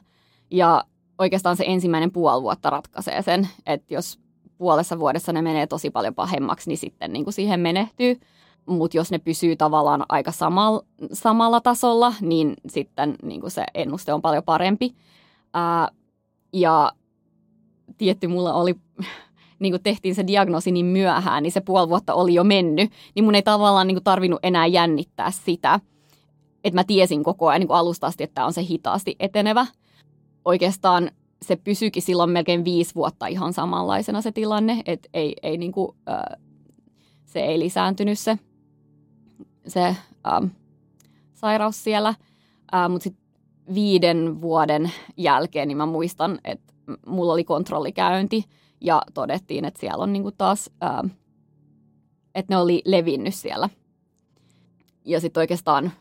Speaker 1: Ja oikeastaan se ensimmäinen puoli vuotta ratkaisee sen, että jos puolessa vuodessa ne menee tosi paljon pahemmaksi, niin sitten niin kuin siihen menehtyy. Mutta jos ne pysyy tavallaan aika samalla, samalla tasolla, niin sitten niin kuin se ennuste on paljon parempi. Ää, ja tietty mulla oli, niin kuin tehtiin se diagnoosi niin myöhään, niin se puoli vuotta oli jo mennyt, niin mun ei tavallaan niin kuin tarvinnut enää jännittää sitä, että mä tiesin koko ajan niin kuin alusta asti, että tämä on se hitaasti etenevä. Oikeastaan se pysyikin silloin melkein viisi vuotta ihan samanlaisena se tilanne, että ei, ei niin kuin, äh, se ei lisääntynyt se, se ähm, sairaus siellä, äh, mutta sitten viiden vuoden jälkeen, niin mä muistan, että mulla oli kontrollikäynti ja todettiin, että siellä on niinku taas, ää, että ne oli levinnyt siellä. Ja sitten oikeastaan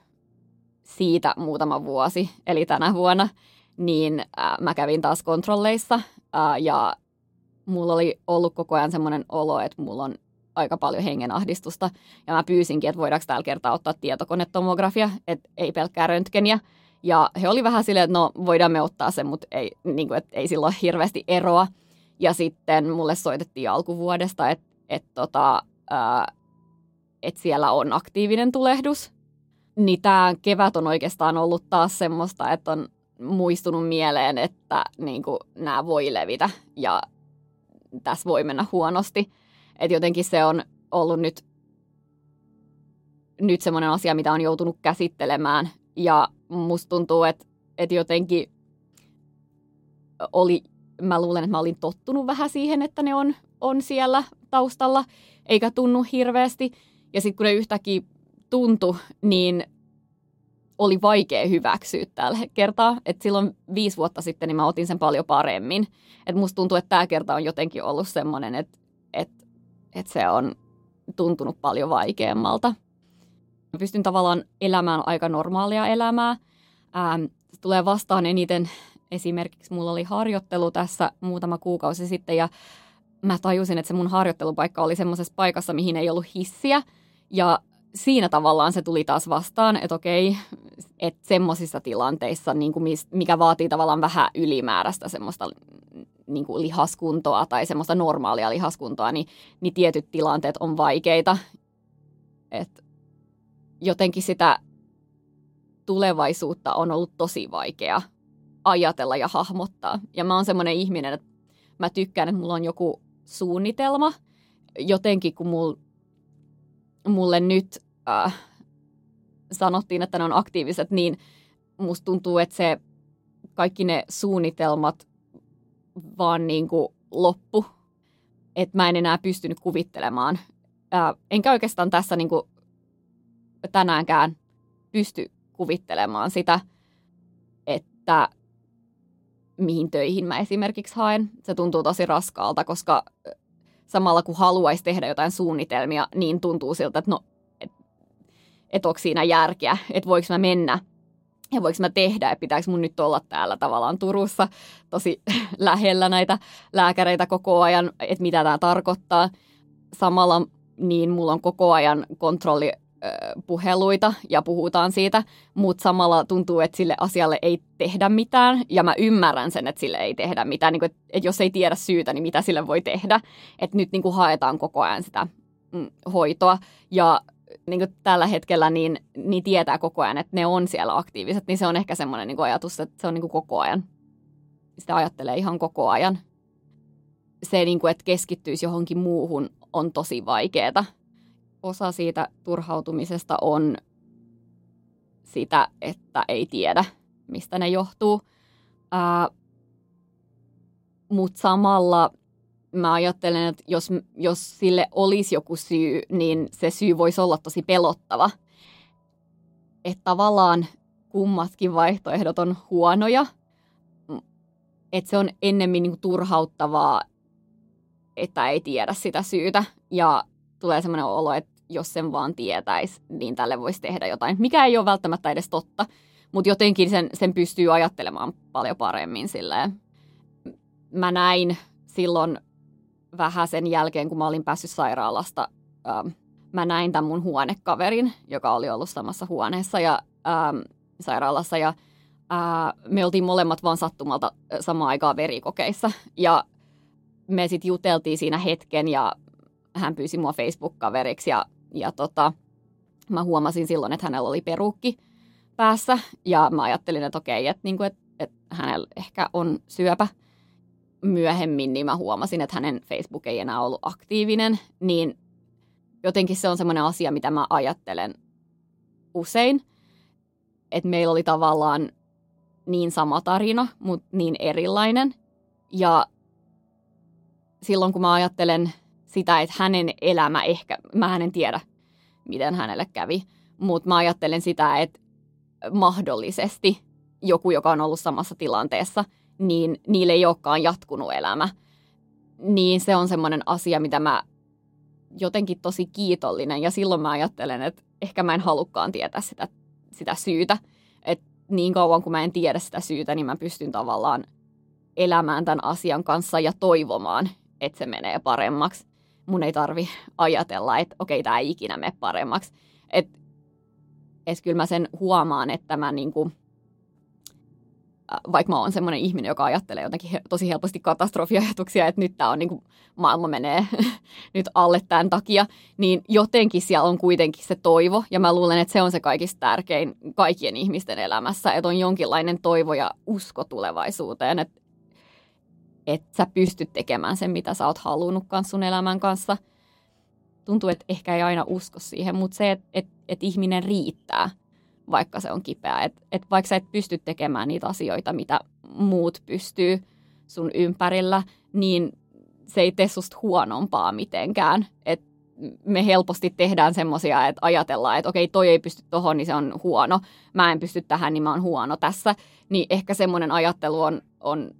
Speaker 1: siitä muutama vuosi, eli tänä vuonna, niin ää, mä kävin taas kontrolleissa ää, ja mulla oli ollut koko ajan semmoinen olo, että mulla on aika paljon hengenahdistusta. Ja mä pyysinkin, että voidaanko tällä kertaa ottaa tietokonetomografia, että ei pelkkää röntgeniä. Ja he oli vähän silleen, että no voidaan me ottaa sen, mutta ei, niin kuin, että ei silloin hirveästi eroa. Ja sitten mulle soitettiin alkuvuodesta, että, että, tota, ää, että siellä on aktiivinen tulehdus. Niin tämä kevät on oikeastaan ollut taas semmoista, että on muistunut mieleen, että niin kuin, nämä voi levitä ja tässä voi mennä huonosti. Että jotenkin se on ollut nyt, nyt semmoinen asia, mitä on joutunut käsittelemään ja musta tuntuu, että, että jotenkin oli, mä luulen, että mä olin tottunut vähän siihen, että ne on, on siellä taustalla, eikä tunnu hirveästi. Ja sitten kun ne yhtäkkiä tuntui, niin oli vaikea hyväksyä tällä kertaa. Et silloin viisi vuotta sitten niin mä otin sen paljon paremmin. Et musta tuntuu, että tämä kerta on jotenkin ollut semmoinen, että et, et se on tuntunut paljon vaikeammalta. Mä pystyn tavallaan elämään aika normaalia elämää. Ähm, tulee vastaan eniten esimerkiksi mulla oli harjoittelu tässä muutama kuukausi sitten ja mä tajusin, että se mun harjoittelupaikka oli semmoisessa paikassa, mihin ei ollut hissiä. Ja siinä tavallaan se tuli taas vastaan, että okei, että semmoisissa tilanteissa, niin kuin mikä vaatii tavallaan vähän ylimääräistä semmoista niin kuin lihaskuntoa tai semmoista normaalia lihaskuntoa, niin, niin tietyt tilanteet on vaikeita. Et jotenkin sitä tulevaisuutta on ollut tosi vaikea ajatella ja hahmottaa. Ja mä oon semmoinen ihminen, että mä tykkään, että mulla on joku suunnitelma. Jotenkin kun mul, mulle nyt äh, sanottiin, että ne on aktiiviset, niin musta tuntuu, että se kaikki ne suunnitelmat vaan niin kuin loppu. Että mä en enää pystynyt kuvittelemaan. Äh, enkä oikeastaan tässä niin kuin tänäänkään pysty kuvittelemaan sitä, että mihin töihin mä esimerkiksi haen. Se tuntuu tosi raskaalta, koska samalla kun haluaisi tehdä jotain suunnitelmia, niin tuntuu siltä, että no, et, et onko siinä järkeä, että voiko mä mennä ja voiko mä tehdä, että pitääkö mun nyt olla täällä tavallaan Turussa tosi lähellä näitä lääkäreitä koko ajan, että mitä tämä tarkoittaa. Samalla niin mulla on koko ajan kontrolli puheluita ja puhutaan siitä, mutta samalla tuntuu, että sille asialle ei tehdä mitään ja mä ymmärrän sen, että sille ei tehdä mitään. Niin kuin, että jos ei tiedä syytä, niin mitä sille voi tehdä. Että nyt niin kuin haetaan koko ajan sitä mm, hoitoa ja niin kuin tällä hetkellä niin, niin tietää koko ajan, että ne on siellä aktiiviset, niin se on ehkä semmoinen niin kuin ajatus, että se on niin kuin koko ajan. Sitä ajattelee ihan koko ajan. Se, niin kuin, että keskittyisi johonkin muuhun, on tosi vaikeaa osa siitä turhautumisesta on sitä, että ei tiedä, mistä ne johtuu. Mutta samalla mä ajattelen, että jos, jos sille olisi joku syy, niin se syy voisi olla tosi pelottava. Että tavallaan kummatkin vaihtoehdot on huonoja. Että se on ennemmin niin turhauttavaa, että ei tiedä sitä syytä. Ja tulee sellainen olo, että jos sen vaan tietäisi, niin tälle voisi tehdä jotain. Mikä ei ole välttämättä edes totta, mutta jotenkin sen, sen pystyy ajattelemaan paljon paremmin silleen. Mä näin silloin vähän sen jälkeen, kun mä olin päässyt sairaalasta, ähm, mä näin tämän mun huonekaverin, joka oli ollut samassa huoneessa ja ähm, sairaalassa ja äh, me oltiin molemmat vaan sattumalta äh, samaan aikaan verikokeissa ja me sitten juteltiin siinä hetken ja hän pyysi mua Facebook-kaveriksi ja, ja tota, mä huomasin silloin, että hänellä oli perukki päässä ja mä ajattelin, että okei, että, niin kuin, että, että hänellä ehkä on syöpä – myöhemmin niin mä huomasin, että hänen Facebook ei enää ollut aktiivinen, niin jotenkin se on semmoinen asia, mitä mä ajattelen usein, että meillä oli tavallaan niin sama tarina, mutta niin erilainen. Ja silloin kun mä ajattelen sitä, että hänen elämä ehkä, mä en tiedä, miten hänelle kävi, mutta mä ajattelen sitä, että mahdollisesti joku, joka on ollut samassa tilanteessa – niin niille ei olekaan jatkunut elämä. Niin se on semmoinen asia, mitä mä jotenkin tosi kiitollinen. Ja silloin mä ajattelen, että ehkä mä en halukkaan tietää sitä, sitä syytä. Että niin kauan kuin mä en tiedä sitä syytä, niin mä pystyn tavallaan elämään tämän asian kanssa ja toivomaan, että se menee paremmaksi. Mun ei tarvi ajatella, että okei, tämä ei ikinä mene paremmaksi. Että et kyllä mä sen huomaan, että mä niinku – vaikka mä oon semmoinen ihminen, joka ajattelee jotenkin tosi helposti katastrofiajatuksia, että nyt tämä on niin kuin, maailma menee nyt alle tämän takia, niin jotenkin siellä on kuitenkin se toivo, ja mä luulen, että se on se kaikista tärkein kaikkien ihmisten elämässä, että on jonkinlainen toivo ja usko tulevaisuuteen, että, että sä pystyt tekemään sen, mitä sä oot halunnut sun elämän kanssa. Tuntuu, että ehkä ei aina usko siihen, mutta se, että, että, että ihminen riittää – vaikka se on kipeä. Et, et vaikka sä et pysty tekemään niitä asioita, mitä muut pystyy sun ympärillä, niin se ei tee susta huonompaa mitenkään. Et me helposti tehdään semmoisia, että ajatellaan, että okei, toi ei pysty tohon, niin se on huono. Mä en pysty tähän, niin mä oon huono tässä. Niin ehkä semmoinen ajattelu on, on,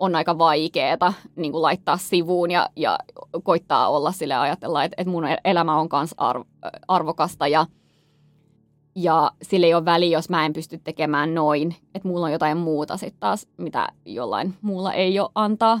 Speaker 1: on aika vaikeeta niin kuin laittaa sivuun ja, ja koittaa olla sille ajatella, että, että mun elämä on myös arv, arvokasta ja – ja sille ei ole väliä, jos mä en pysty tekemään noin, että mulla on jotain muuta sitten taas, mitä jollain muulla ei ole antaa.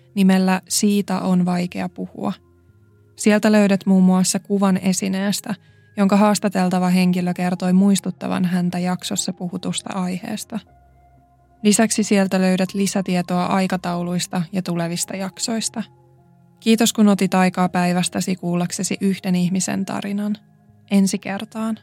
Speaker 2: nimellä Siitä on vaikea puhua. Sieltä löydät muun muassa kuvan esineestä, jonka haastateltava henkilö kertoi muistuttavan häntä jaksossa puhutusta aiheesta – Lisäksi sieltä löydät lisätietoa aikatauluista ja tulevista jaksoista. Kiitos kun otit aikaa päivästäsi kuullaksesi yhden ihmisen tarinan. Ensi kertaan.